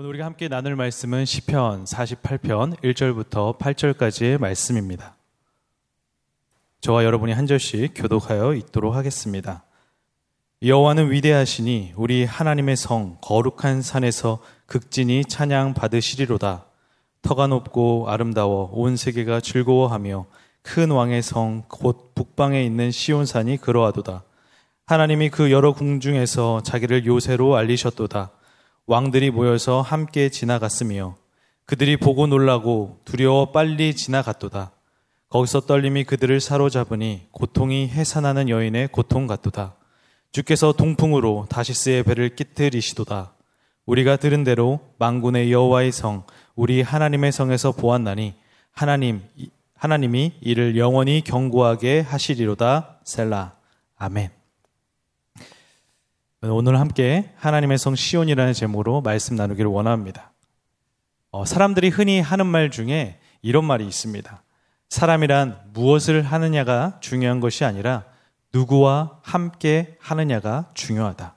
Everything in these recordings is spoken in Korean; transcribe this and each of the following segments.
오늘 우리가 함께 나눌 말씀은 시편 48편 1절부터 8절까지의 말씀입니다. 저와 여러분이 한 절씩 교독하여 읽도록 하겠습니다. 여호와는 위대하시니 우리 하나님의 성 거룩한 산에서 극진히 찬양 받으시리로다. 터가 높고 아름다워 온 세계가 즐거워하며 큰 왕의 성 곧 북방에 있는 시온산이 그러하도다. 하나님이 그 여러 궁 중에서 자기를 요새로 알리셨도다. 왕들이 모여서 함께 지나갔으며 그들이 보고 놀라고 두려워 빨리 지나갔도다. 거기서 떨림이 그들을 사로잡으니 고통이 해산하는 여인의 고통 같도다. 주께서 동풍으로 다시스의 배를 끼트리시도다. 우리가 들은 대로 망군의 여호와의 성 우리 하나님의 성에서 보았나니 하나님 하나님이 이를 영원히 경고하게 하시리로다 셀라 아멘. 오늘 함께 하나님의 성 시온이라는 제목으로 말씀 나누기를 원합니다. 어, 사람들이 흔히 하는 말 중에 이런 말이 있습니다. 사람이란 무엇을 하느냐가 중요한 것이 아니라 누구와 함께 하느냐가 중요하다.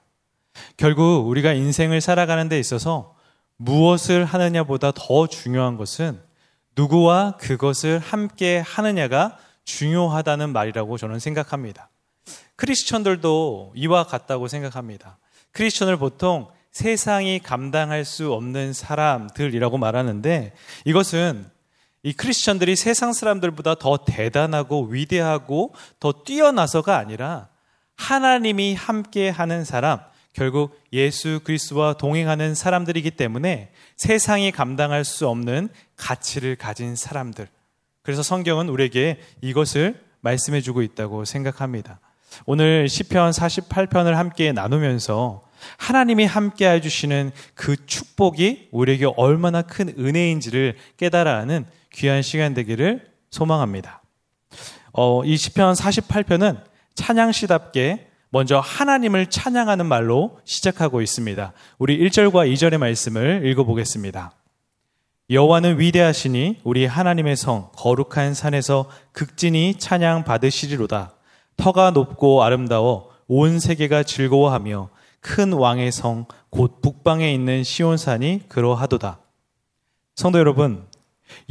결국 우리가 인생을 살아가는 데 있어서 무엇을 하느냐보다 더 중요한 것은 누구와 그것을 함께 하느냐가 중요하다는 말이라고 저는 생각합니다. 크리스천들도 이와 같다고 생각합니다. 크리스천을 보통 세상이 감당할 수 없는 사람들이라고 말하는데 이것은 이 크리스천들이 세상 사람들보다 더 대단하고 위대하고 더 뛰어나서가 아니라 하나님이 함께 하는 사람, 결국 예수 그리스도와 동행하는 사람들이기 때문에 세상이 감당할 수 없는 가치를 가진 사람들. 그래서 성경은 우리에게 이것을 말씀해 주고 있다고 생각합니다. 오늘 시편 48편을 함께 나누면서 하나님이 함께 해 주시는 그 축복이 우리에게 얼마나 큰 은혜인지를 깨달아 하는 귀한 시간 되기를 소망합니다. 어, 이 시편 48편은 찬양시답게 먼저 하나님을 찬양하는 말로 시작하고 있습니다. 우리 1절과 2절의 말씀을 읽어보겠습니다. 여호와는 위대하시니 우리 하나님의 성 거룩한 산에서 극진히 찬양 받으시리로다. 터가 높고 아름다워 온 세계가 즐거워하며 큰 왕의 성 곧 북방에 있는 시온산이 그러하도다. 성도 여러분,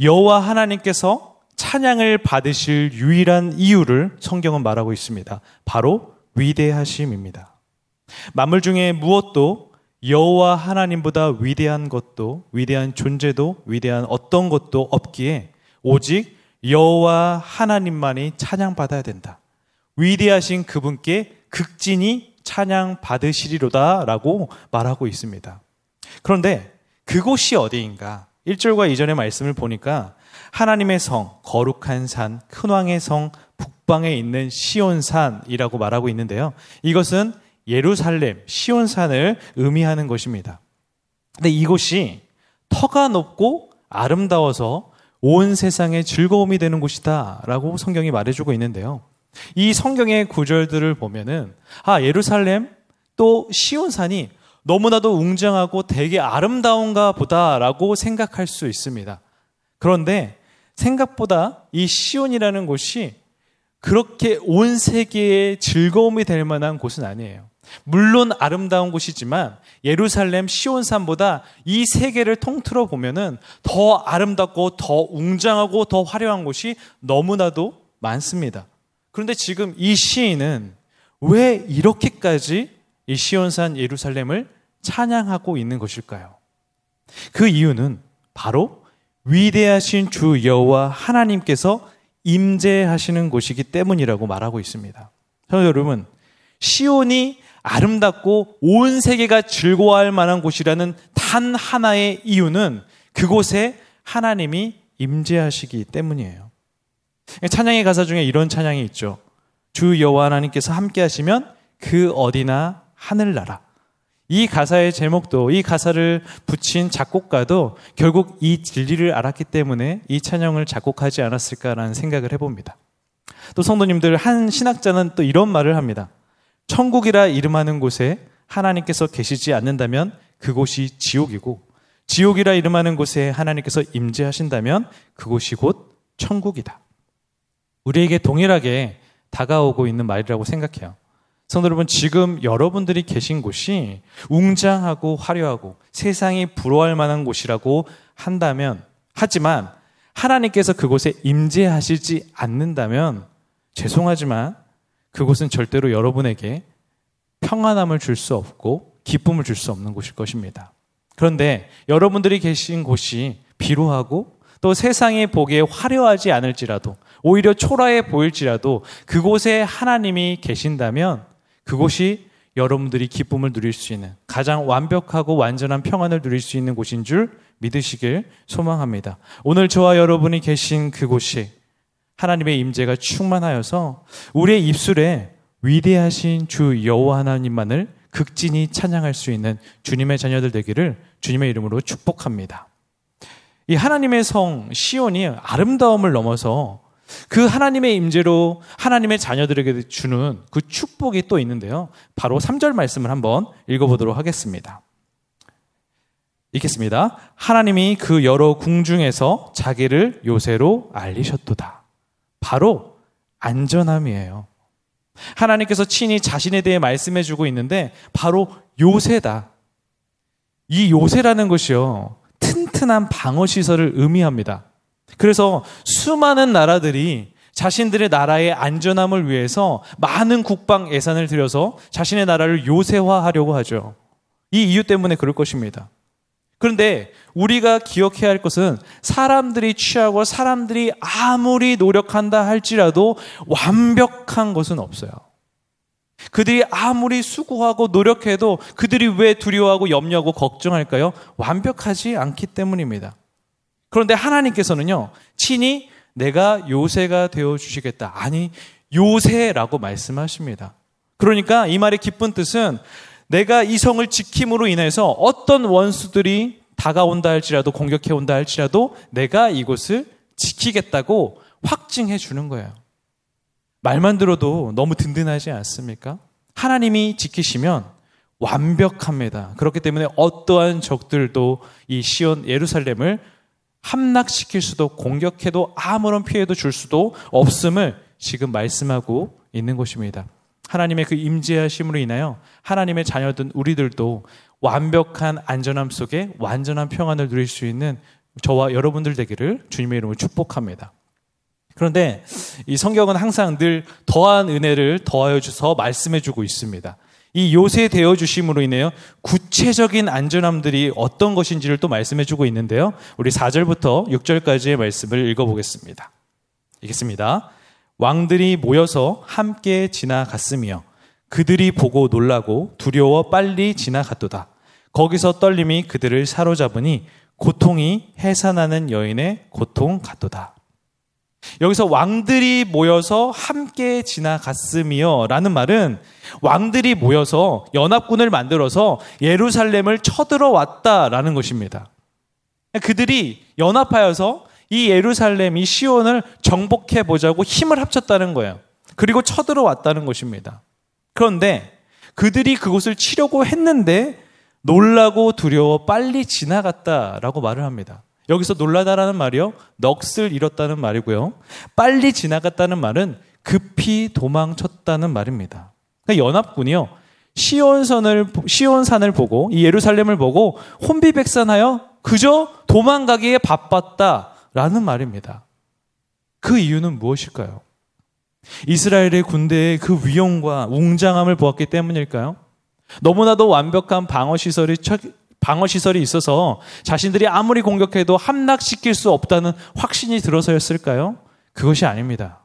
여호와 하나님께서 찬양을 받으실 유일한 이유를 성경은 말하고 있습니다. 바로 위대하심입니다. 만물 중에 무엇도 여호와 하나님보다 위대한 것도 위대한 존재도 위대한 어떤 것도 없기에 오직 여호와 하나님만이 찬양받아야 된다. 위대하신 그분께 극진히 찬양 받으시리로다라고 말하고 있습니다. 그런데 그곳이 어디인가? 1절과 2절의 말씀을 보니까 하나님의 성, 거룩한 산, 큰 왕의 성, 북방에 있는 시온산이라고 말하고 있는데요. 이것은 예루살렘, 시온산을 의미하는 것입니다. 근데 이곳이 터가 높고 아름다워서 온 세상의 즐거움이 되는 곳이다 라고 성경이 말해주고 있는데요. 이 성경의 구절들을 보면은 아 예루살렘 또 시온산이 너무나도 웅장하고 되게 아름다운가 보다라고 생각할 수 있습니다. 그런데 생각보다 이 시온이라는 곳이 그렇게 온 세계의 즐거움이 될 만한 곳은 아니에요. 물론 아름다운 곳이지만 예루살렘 시온산보다 이 세계를 통틀어 보면은 더 아름답고 더 웅장하고 더 화려한 곳이 너무나도 많습니다. 그런데 지금 이 시인은 왜 이렇게까지 이 시온산 예루살렘을 찬양하고 있는 것일까요? 그 이유는 바로 위대하신 주 여호와 하나님께서 임재하시는 곳이기 때문이라고 말하고 있습니다. 여러분, 시온이 아름답고 온 세계가 즐거워할 만한 곳이라는 단 하나의 이유는 그곳에 하나님이 임재하시기 때문이에요. 찬양의 가사 중에 이런 찬양이 있죠. 주 여호와 하나님께서 함께 하시면 그 어디나 하늘나라. 이 가사의 제목도 이 가사를 붙인 작곡가도 결국 이 진리를 알았기 때문에 이 찬양을 작곡하지 않았을까라는 생각을 해봅니다. 또 성도님들 한 신학자는 또 이런 말을 합니다. 천국이라 이름하는 곳에 하나님께서 계시지 않는다면 그곳이 지옥이고 지옥이라 이름하는 곳에 하나님께서 임재하신다면 그곳이 곧 천국이다. 우리에게 동일하게 다가오고 있는 말이라고 생각해요. 성도 여러분, 지금 여러분들이 계신 곳이 웅장하고 화려하고 세상이 부러워할 만한 곳이라고 한다면, 하지만 하나님께서 그곳에 임재하시지 않는다면 죄송하지만 그곳은 절대로 여러분에게 평안함을 줄 수 없고 기쁨을 줄 수 없는 곳일 것입니다. 그런데 여러분들이 계신 곳이 비루하고 또 세상에 보기에 화려하지 않을지라도 오히려 초라해 보일지라도 그곳에 하나님이 계신다면 그곳이 여러분들이 기쁨을 누릴 수 있는 가장 완벽하고 완전한 평안을 누릴 수 있는 곳인 줄 믿으시길 소망합니다. 오늘 저와 여러분이 계신 그곳이 하나님의 임재가 충만하여서 우리의 입술에 위대하신 주 여호와 하나님만을 극진히 찬양할 수 있는 주님의 자녀들 되기를 주님의 이름으로 축복합니다. 이 하나님의 성 시온이 아름다움을 넘어서 그 하나님의 임재로 하나님의 자녀들에게 주는 그 축복이 또 있는데요. 바로 3절 말씀을 한번 읽어보도록 하겠습니다. 읽겠습니다. 하나님이 그 여러 궁 중에서 자기를 요새로 알리셨도다. 바로 안전함이에요. 하나님께서 친히 자신에 대해 말씀해 주고 있는데 바로 요새다. 이 요새라는 것이요. 튼튼한 방어 시설을 의미합니다. 그래서 수많은 나라들이 자신들의 나라의 안전함을 위해서 많은 국방 예산을 들여서 자신의 나라를 요새화하려고 하죠. 이 이유 때문에 그럴 것입니다. 그런데 우리가 기억해야 할 것은 사람들이 취하고 사람들이 아무리 노력한다 할지라도 완벽한 것은 없어요. 그들이 아무리 수고하고 노력해도 그들이 왜 두려워하고 염려하고 걱정할까요? 완벽하지 않기 때문입니다. 그런데 하나님께서는요, 친히 내가 요새가 되어 주시겠다. 아니, 요새라고 말씀하십니다. 그러니까 이 말의 기쁜 뜻은 내가 이 성을 지킴으로 인해서 어떤 원수들이 다가온다 할지라도 공격해 온다 할지라도 내가 이곳을 지키겠다고 확증해 주는 거예요. 말만 들어도 너무 든든하지 않습니까? 하나님이 지키시면 완벽합니다. 그렇기 때문에 어떠한 적들도 이 시온 예루살렘을 함락시킬 수도 공격해도 아무런 피해도 줄 수도 없음을 지금 말씀하고 있는 것입니다. 하나님의 그 임재하심으로 인하여 하나님의 자녀든 우리들도 완벽한 안전함 속에 완전한 평안을 누릴 수 있는 저와 여러분들 되기를 주님의 이름으로 축복합니다. 그런데 이 성경은 항상 늘 더한 은혜를 더하여 주서 말씀해 주고 있습니다. 이 요새 되어 주심으로 인해요. 구체적인 안전함들이 어떤 것인지를 또 말씀해 주고 있는데요. 우리 4절부터 6절까지의 말씀을 읽어 보겠습니다. 읽겠습니다. 왕들이 모여서 함께 지나갔으며 그들이 보고 놀라고 두려워 빨리 지나갔도다. 거기서 떨림이 그들을 사로잡으니 고통이 해산하는 여인의 고통 같도다. 여기서 왕들이 모여서 함께 지나갔으며 라는 말은 왕들이 모여서 연합군을 만들어서 예루살렘을 쳐들어 왔다라는 것입니다. 그들이 연합하여서 이 예루살렘, 이 시온을 정복해 보자고 힘을 합쳤다는 거예요. 그리고 쳐들어 왔다는 것입니다. 그런데 그들이 그곳을 치려고 했는데 놀라고 두려워 빨리 지나갔다라고 말을 합니다. 여기서 놀라다라는 말이요. 넋을 잃었다는 말이고요. 빨리 지나갔다는 말은 급히 도망쳤다는 말입니다. 그러니까 연합군이요. 시온선을 시온산을 보고 이 예루살렘을 보고 혼비백산하여 그저 도망가기에 바빴다라는 말입니다. 그 이유는 무엇일까요? 이스라엘의 군대의 그 위용과 웅장함을 보았기 때문일까요? 너무나도 완벽한 방어 시설이 방어 시설이 있어서 자신들이 아무리 공격해도 함락시킬 수 없다는 확신이 들어서였을까요? 그것이 아닙니다.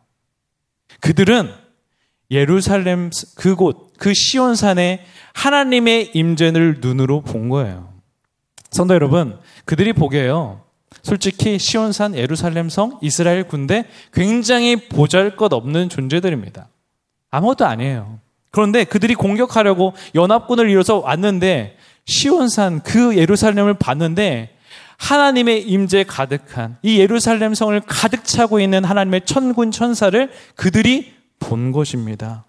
그들은 예루살렘 그곳 그 시온산에 하나님의 임재를 눈으로 본 거예요. 성도 여러분, 그들이 보게요. 솔직히 시온산 예루살렘 성 이스라엘 군대 굉장히 보잘것없는 존재들입니다. 아무것도 아니에요. 그런데 그들이 공격하려고 연합군을 이뤄서 왔는데 시온산 그 예루살렘을 봤는데 하나님의 임재 가득한 이 예루살렘 성을 가득 차고 있는 하나님의 천군 천사를 그들이 본 것입니다.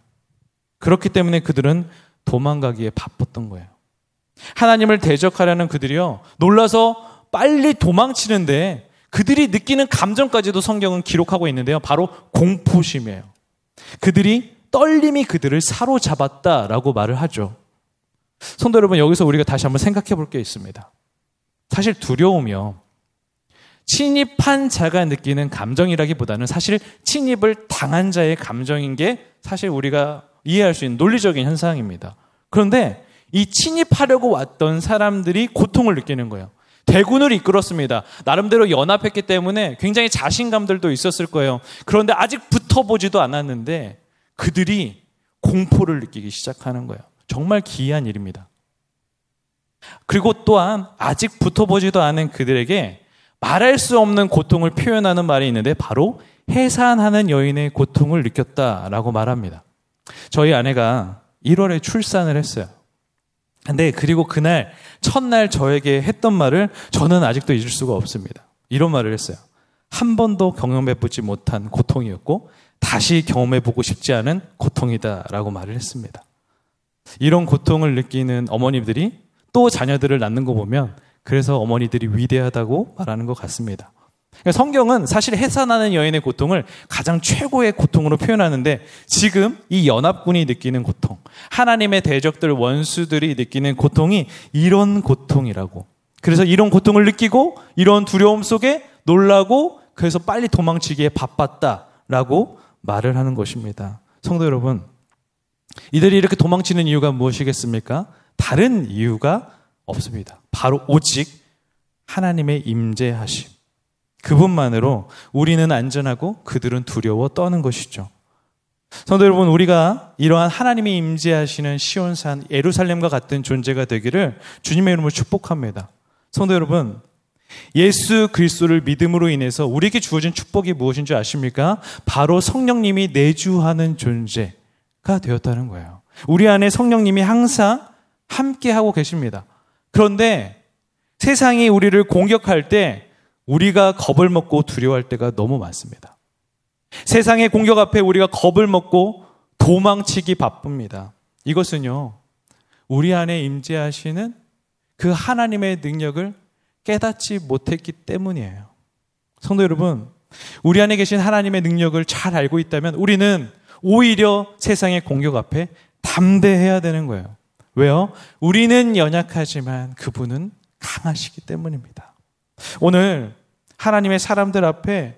그렇기 때문에 그들은 도망가기에 바빴던 거예요. 하나님을 대적하려는 그들이요. 놀라서 빨리 도망치는데 그들이 느끼는 감정까지도 성경은 기록하고 있는데요. 바로 공포심이에요. 그들이 떨림이 그들을 사로잡았다라고 말을 하죠. 성도 여러분, 여기서 우리가 다시 한번 생각해 볼 게 있습니다. 사실 두려움이요. 침입한 자가 느끼는 감정이라기보다는 사실 침입을 당한 자의 감정인 게 사실 우리가 이해할 수 있는 논리적인 현상입니다. 그런데 이 침입하려고 왔던 사람들이 고통을 느끼는 거예요. 대군을 이끌었습니다. 나름대로 연합했기 때문에 굉장히 자신감들도 있었을 거예요. 그런데 아직 붙어보지도 않았는데 그들이 공포를 느끼기 시작하는 거예요. 정말 기이한 일입니다. 그리고 또한 아직 붙어보지도 않은 그들에게 말할 수 없는 고통을 표현하는 말이 있는데 바로 해산하는 여인의 고통을 느꼈다라고 말합니다. 저희 아내가 1월에 출산을 했어요. 근데 그리고 그날 첫날 저에게 했던 말을 저는 아직도 잊을 수가 없습니다. 이런 말을 했어요. 한 번도 경험해보지 못한 고통이었고 다시 경험해보고 싶지 않은 고통이다라고 말을 했습니다. 이런 고통을 느끼는 어머니들이 또 자녀들을 낳는 거 보면 그래서 어머니들이 위대하다고 말하는 것 같습니다. 그러니까 성경은 사실 해산하는 여인의 고통을 가장 최고의 고통으로 표현하는데 지금 이 연합군이 느끼는 고통, 하나님의 대적들 원수들이 느끼는 고통이 이런 고통이라고. 그래서 이런 고통을 느끼고 이런 두려움 속에 놀라고 그래서 빨리 도망치기에 바빴다라고 말을 하는 것입니다. 성도 여러분, 이들이 이렇게 도망치는 이유가 무엇이겠습니까? 다른 이유가 없습니다. 바로 오직 하나님의 임재하심. 그분만으로 우리는 안전하고 그들은 두려워 떠는 것이죠. 성도 여러분, 우리가 이러한 하나님이 임재하시는 시온산 예루살렘과 같은 존재가 되기를 주님의 이름으로 축복합니다. 성도 여러분, 예수 그리스도를 믿음으로 인해서 우리에게 주어진 축복이 무엇인 줄 아십니까? 바로 성령님이 내주하는 존재 가 되었다는 거예요. 우리 안에 성령님이 항상 함께 하고 계십니다. 그런데 세상이 우리를 공격할 때 우리가 겁을 먹고 두려워할 때가 너무 많습니다. 세상의 공격 앞에 우리가 겁을 먹고 도망치기 바쁩니다. 이것은요, 우리 안에 임재하시는 그 하나님의 능력을 깨닫지 못했기 때문이에요. 성도 여러분, 우리 안에 계신 하나님의 능력을 잘 알고 있다면 우리는 오히려 세상의 공격 앞에 담대해야 되는 거예요. 왜요? 우리는 연약하지만 그분은 강하시기 때문입니다. 오늘 하나님의 사람들 앞에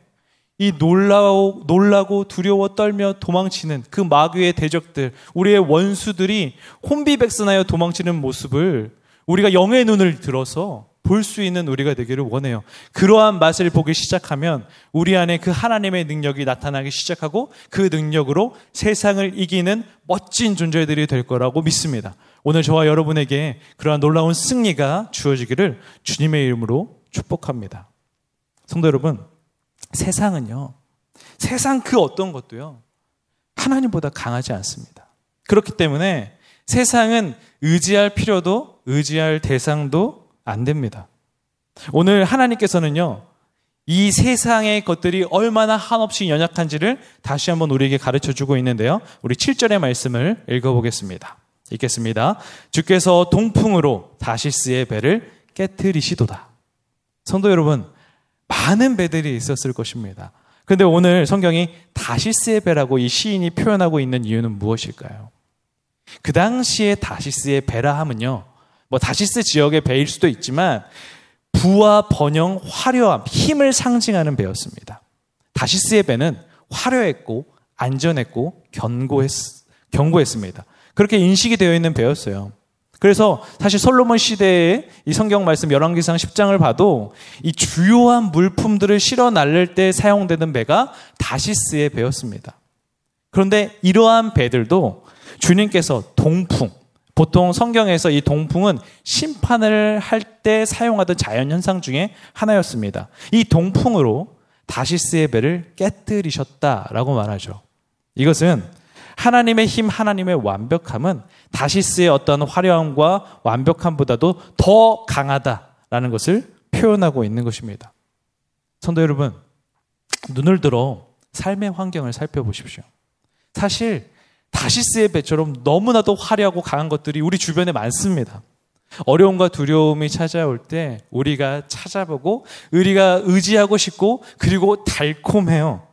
이 놀라고, 놀라고 두려워 떨며 도망치는 그 마귀의 대적들, 우리의 원수들이 혼비백산하여 도망치는 모습을 우리가 영의 눈을 들어서 볼 수 있는 우리가 되기를 원해요. 그러한 맛을 보기 시작하면 우리 안에 그 하나님의 능력이 나타나기 시작하고 그 능력으로 세상을 이기는 멋진 존재들이 될 거라고 믿습니다. 오늘 저와 여러분에게 그러한 놀라운 승리가 주어지기를 주님의 이름으로 축복합니다. 성도 여러분, 세상은요, 세상 그 어떤 것도요, 하나님보다 강하지 않습니다. 그렇기 때문에 세상은 의지할 필요도 의지할 대상도 안 됩니다. 오늘 하나님께서는요, 이 세상의 것들이 얼마나 한없이 연약한지를 다시 한번 우리에게 가르쳐 주고 있는데요. 우리 7절의 말씀을 읽어보겠습니다. 읽겠습니다. 주께서 동풍으로 다시스의 배를 깨뜨리시도다. 성도 여러분, 많은 배들이 있었을 것입니다. 그런데 오늘 성경이 다시스의 배라고 이 시인이 표현하고 있는 이유는 무엇일까요? 그 당시에 다시스의 배라 함은요, 뭐 다시스 지역의 배일 수도 있지만 부와 번영, 화려함, 힘을 상징하는 배였습니다. 다시스의 배는 화려했고 안전했고 견고했, 견고했습니다. 그렇게 인식이 되어 있는 배였어요. 그래서 사실 솔로몬 시대의 이 성경 말씀 열왕기상 10장을 봐도 이 주요한 물품들을 실어 날릴 때 사용되는 배가 다시스의 배였습니다. 그런데 이러한 배들도 주님께서 동풍, 보통 성경에서 이 동풍은 심판을 할 때 사용하던 자연 현상 중에 하나였습니다. 이 동풍으로 다시스의 배를 깨뜨리셨다라고 말하죠. 이것은 하나님의 힘, 하나님의 완벽함은 다시스의 어떤 화려함과 완벽함보다도 더 강하다라는 것을 표현하고 있는 것입니다. 성도 여러분, 눈을 들어 삶의 환경을 살펴보십시오. 사실 다시스의 배처럼 너무나도 화려하고 강한 것들이 우리 주변에 많습니다. 어려움과 두려움이 찾아올 때 우리가 찾아보고 우리가 의지하고 싶고 그리고 달콤해요.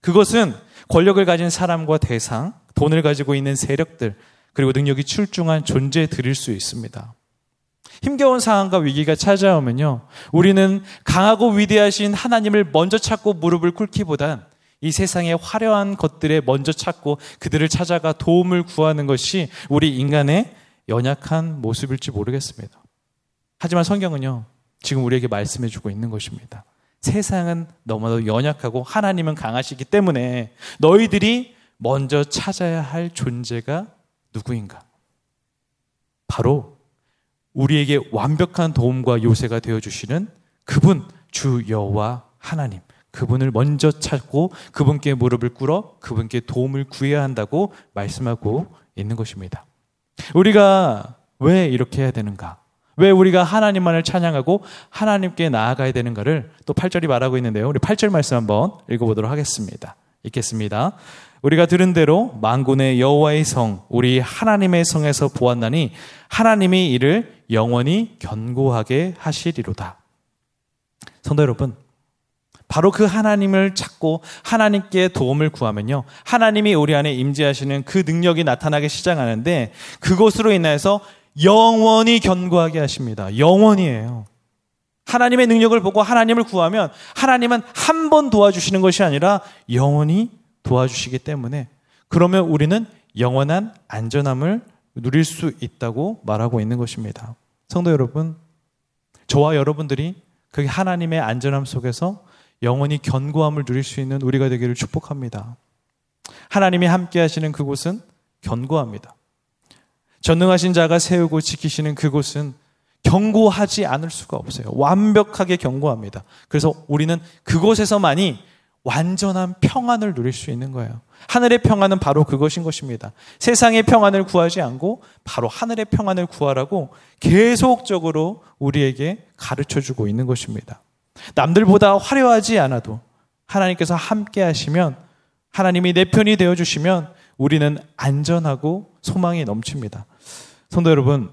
그것은 권력을 가진 사람과 대상, 돈을 가지고 있는 세력들, 그리고 능력이 출중한 존재들일 수 있습니다. 힘겨운 상황과 위기가 찾아오면요. 우리는 강하고 위대하신 하나님을 먼저 찾고 무릎을 꿇기보단 이 세상의 화려한 것들에 먼저 찾고 그들을 찾아가 도움을 구하는 것이 우리 인간의 연약한 모습일지 모르겠습니다. 하지만 성경은요, 지금 우리에게 말씀해 주고 있는 것입니다. 세상은 너무나도 연약하고 하나님은 강하시기 때문에 너희들이 먼저 찾아야 할 존재가 누구인가? 바로 우리에게 완벽한 도움과 요새가 되어 주시는 그분 주 여호와 하나님. 그분을 먼저 찾고 그분께 무릎을 꿇어 그분께 도움을 구해야 한다고 말씀하고 있는 것입니다. 우리가 왜 이렇게 해야 되는가? 왜 우리가 하나님만을 찬양하고 하나님께 나아가야 되는가를 또 8절이 말하고 있는데요. 우리 8절 말씀 한번 읽어보도록 하겠습니다. 읽겠습니다. 우리가 들은 대로 만군의 여호와의 성, 우리 하나님의 성에서 보았나니 하나님이 이를 영원히 견고하게 하시리로다. 성도 여러분, 바로 그 하나님을 찾고 하나님께 도움을 구하면요. 하나님이 우리 안에 임재하시는 그 능력이 나타나기 시작하는데 그것으로 인해서 영원히 견고하게 하십니다. 영원이에요. 하나님의 능력을 보고 하나님을 구하면 하나님은 한 번 도와주시는 것이 아니라 영원히 도와주시기 때문에 그러면 우리는 영원한 안전함을 누릴 수 있다고 말하고 있는 것입니다. 성도 여러분, 저와 여러분들이 그 하나님의 안전함 속에서 영원히 견고함을 누릴 수 있는 우리가 되기를 축복합니다. 하나님이 함께 하시는 그곳은 견고합니다. 전능하신 자가 세우고 지키시는 그곳은 견고하지 않을 수가 없어요. 완벽하게 견고합니다. 그래서 우리는 그곳에서만이 완전한 평안을 누릴 수 있는 거예요. 하늘의 평안은 바로 그것인 것입니다. 세상의 평안을 구하지 않고 바로 하늘의 평안을 구하라고 계속적으로 우리에게 가르쳐 주고 있는 것입니다. 남들보다 화려하지 않아도 하나님께서 함께 하시면 하나님이 내 편이 되어 주시면 우리는 안전하고 소망이 넘칩니다. 성도 여러분,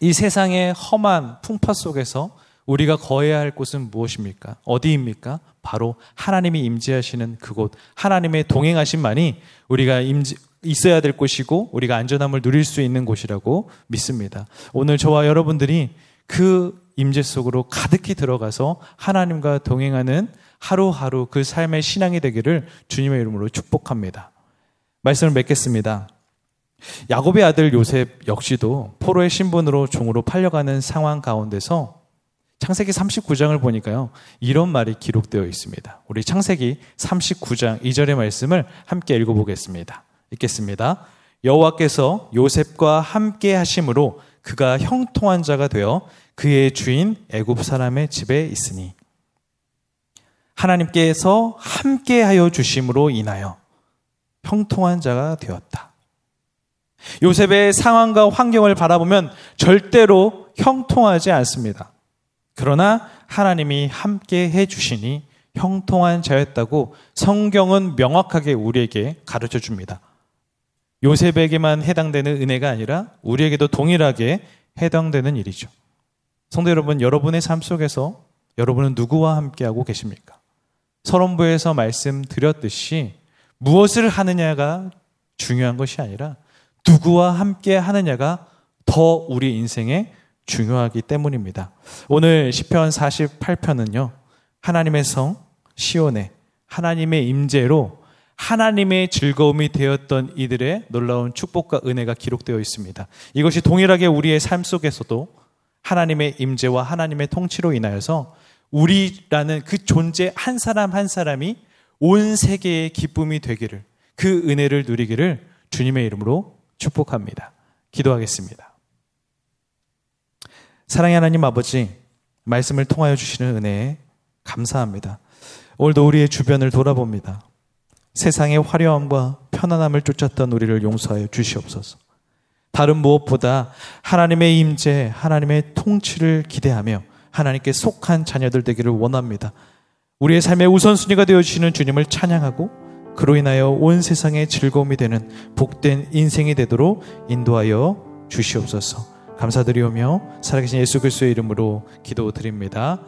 이 세상의 험한 풍파 속에서 우리가 거해야 할 곳은 무엇입니까? 어디입니까? 바로 하나님이 임재하시는 그곳, 하나님의 동행하심만이 우리가 임재, 있어야 될 곳이고 우리가 안전함을 누릴 수 있는 곳이라고 믿습니다. 오늘 저와 여러분들이 그 임재 속으로 가득히 들어가서 하나님과 동행하는 하루하루 그 삶의 신앙이 되기를 주님의 이름으로 축복합니다. 말씀을 맺겠습니다. 야곱의 아들 요셉 역시도 포로의 신분으로 종으로 팔려가는 상황 가운데서 창세기 39장을 보니까요. 이런 말이 기록되어 있습니다. 우리 창세기 39장 2절의 말씀을 함께 읽어보겠습니다. 읽겠습니다. 여호와께서 요셉과 함께 하심으로 그가 형통한 자가 되어 그의 주인 애굽 사람의 집에 있으니 하나님께서 함께하여 주심으로 인하여 형통한 자가 되었다. 요셉의 상황과 환경을 바라보면 절대로 형통하지 않습니다. 그러나 하나님이 함께 해 주시니 형통한 자였다고 성경은 명확하게 우리에게 가르쳐 줍니다. 요셉에게만 해당되는 은혜가 아니라 우리에게도 동일하게 해당되는 일이죠. 성도 여러분, 여러분의 삶 속에서 여러분은 누구와 함께하고 계십니까? 서론부에서 말씀드렸듯이 무엇을 하느냐가 중요한 것이 아니라 누구와 함께 하느냐가 더 우리 인생에 중요하기 때문입니다. 오늘 시편 48편은요. 하나님의 성 시온에 하나님의 임재로 하나님의 즐거움이 되었던 이들의 놀라운 축복과 은혜가 기록되어 있습니다. 이것이 동일하게 우리의 삶 속에서도 하나님의 임재와 하나님의 통치로 인하여서 우리라는 그 존재 한 사람 한 사람이 온 세계의 기쁨이 되기를 그 은혜를 누리기를 주님의 이름으로 축복합니다. 기도하겠습니다. 사랑의 하나님 아버지 말씀을 통하여 주시는 은혜에 감사합니다. 오늘도 우리의 주변을 돌아봅니다. 세상의 화려함과 편안함을 쫓았던 우리를 용서하여 주시옵소서. 다른 무엇보다 하나님의 임재, 하나님의 통치를 기대하며 하나님께 속한 자녀들 되기를 원합니다. 우리의 삶의 우선순위가 되어주시는 주님을 찬양하고 그로 인하여 온 세상의 즐거움이 되는 복된 인생이 되도록 인도하여 주시옵소서. 감사드리오며 살아계신 예수 그리스도의 이름으로 기도드립니다.